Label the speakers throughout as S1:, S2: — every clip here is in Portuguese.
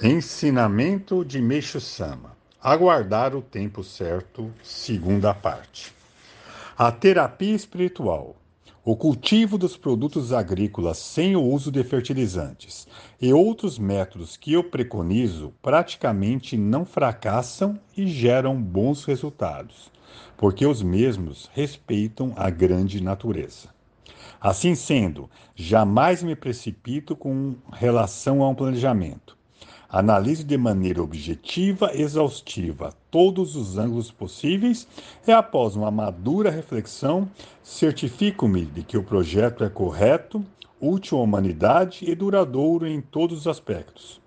S1: Ensinamento de Meixo Sama. Aguardar o tempo certo, segunda parte. A terapia espiritual. O cultivo dos produtos agrícolas sem o uso de fertilizantes e outros métodos que eu preconizo praticamente não fracassam e geram bons resultados, porque os mesmos respeitam a grande natureza. Assim sendo, jamais me precipito com relação a um planejamento Analise de maneira objetiva, exaustiva, todos os ângulos possíveis e, após uma madura reflexão, certifico-me de que o projeto é correto, útil à humanidade e duradouro em todos os aspectos.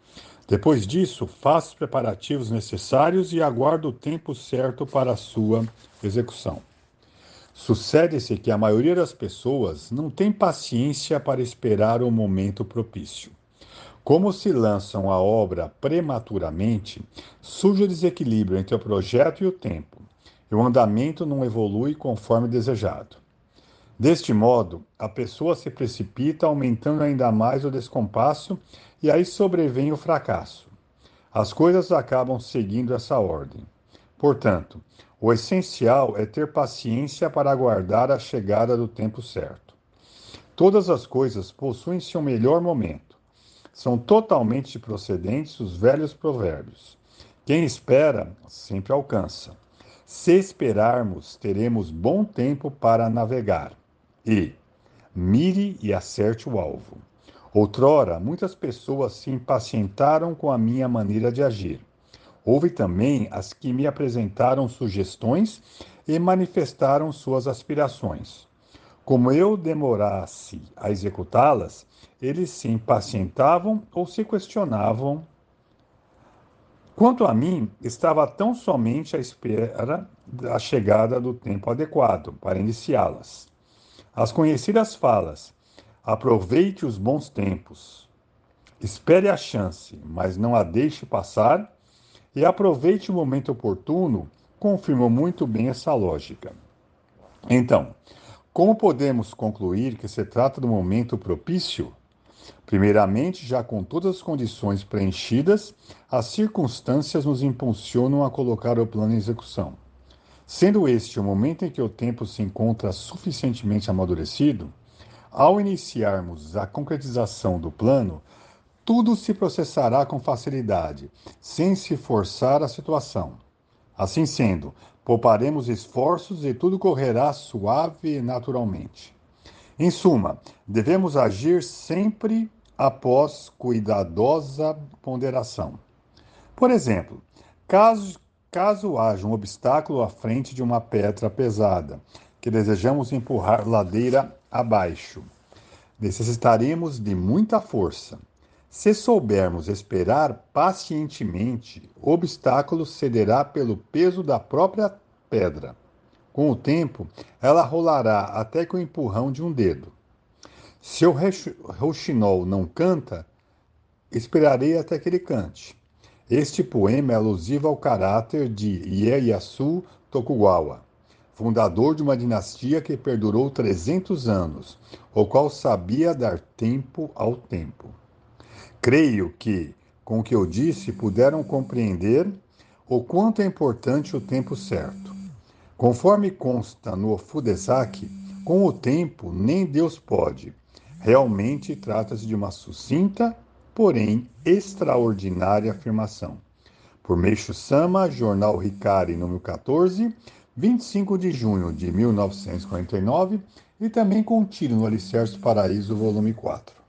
S1: Depois disso, faço os preparativos necessários e aguardo o tempo certo para a sua execução. Sucede-se que a maioria das pessoas não tem paciência para esperar o momento propício. Como se lançam a obra prematuramente, surge o desequilíbrio entre o projeto e o tempo, e o andamento não evolui conforme desejado. Deste modo, a pessoa se precipita, aumentando ainda mais o descompasso, e aí sobrevém o fracasso. As coisas acabam seguindo essa ordem. Portanto, o essencial é ter paciência para aguardar a chegada do tempo certo. Todas as coisas possuem seu melhor momento são totalmente procedentes os velhos provérbios. Quem espera, sempre alcança. Se esperarmos, teremos bom tempo para navegar. E mire e acerte o alvo. Outrora, muitas pessoas se impacientaram com a minha maneira de agir. Houve também as que me apresentaram sugestões e manifestaram suas aspirações. Como eu demorasse a executá-las, eles se impacientavam ou se questionavam. Quanto a mim, estava tão somente à espera da chegada do tempo adequado para iniciá-las. As conhecidas falas: aproveite os bons tempos, espere a chance, mas não a deixe passar, e aproveite o momento oportuno, confirmam muito bem essa lógica. Então, como podemos concluir que se trata do momento propício? Primeiramente, já com todas as condições preenchidas, as circunstâncias nos impulsionam a colocar o plano em execução. Sendo este o momento em que o tempo se encontra suficientemente amadurecido, ao iniciarmos a concretização do plano, tudo se processará com facilidade, sem se forçar a situação. Assim sendo, pouparemos esforços e tudo correrá suave e naturalmente. Em suma, devemos agir sempre após cuidadosa ponderação. Por exemplo, caso, caso haja um obstáculo à frente de uma pedra pesada que desejamos empurrar ladeira abaixo, necessitaremos de muita força. Se soubermos esperar pacientemente, o obstáculo cederá pelo peso da própria pedra. Com o tempo, ela rolará até que o empurrão de um dedo. Se o rouxinol não canta, esperarei até que ele cante. Este poema é alusivo ao caráter de Ieyasu Tokugawa, fundador de uma dinastia que perdurou 300 anos, o qual sabia dar tempo ao tempo. Creio que, com o que eu disse, puderam compreender o quanto é importante o tempo certo. Conforme consta no Fudesaki, com o tempo nem Deus pode. Realmente trata-se de uma sucinta, porém extraordinária afirmação. Por Meixo Sama, Jornal Hikari, número 14, 25 de junho de 1949, e também contido no Alicerce Paraíso, volume 4.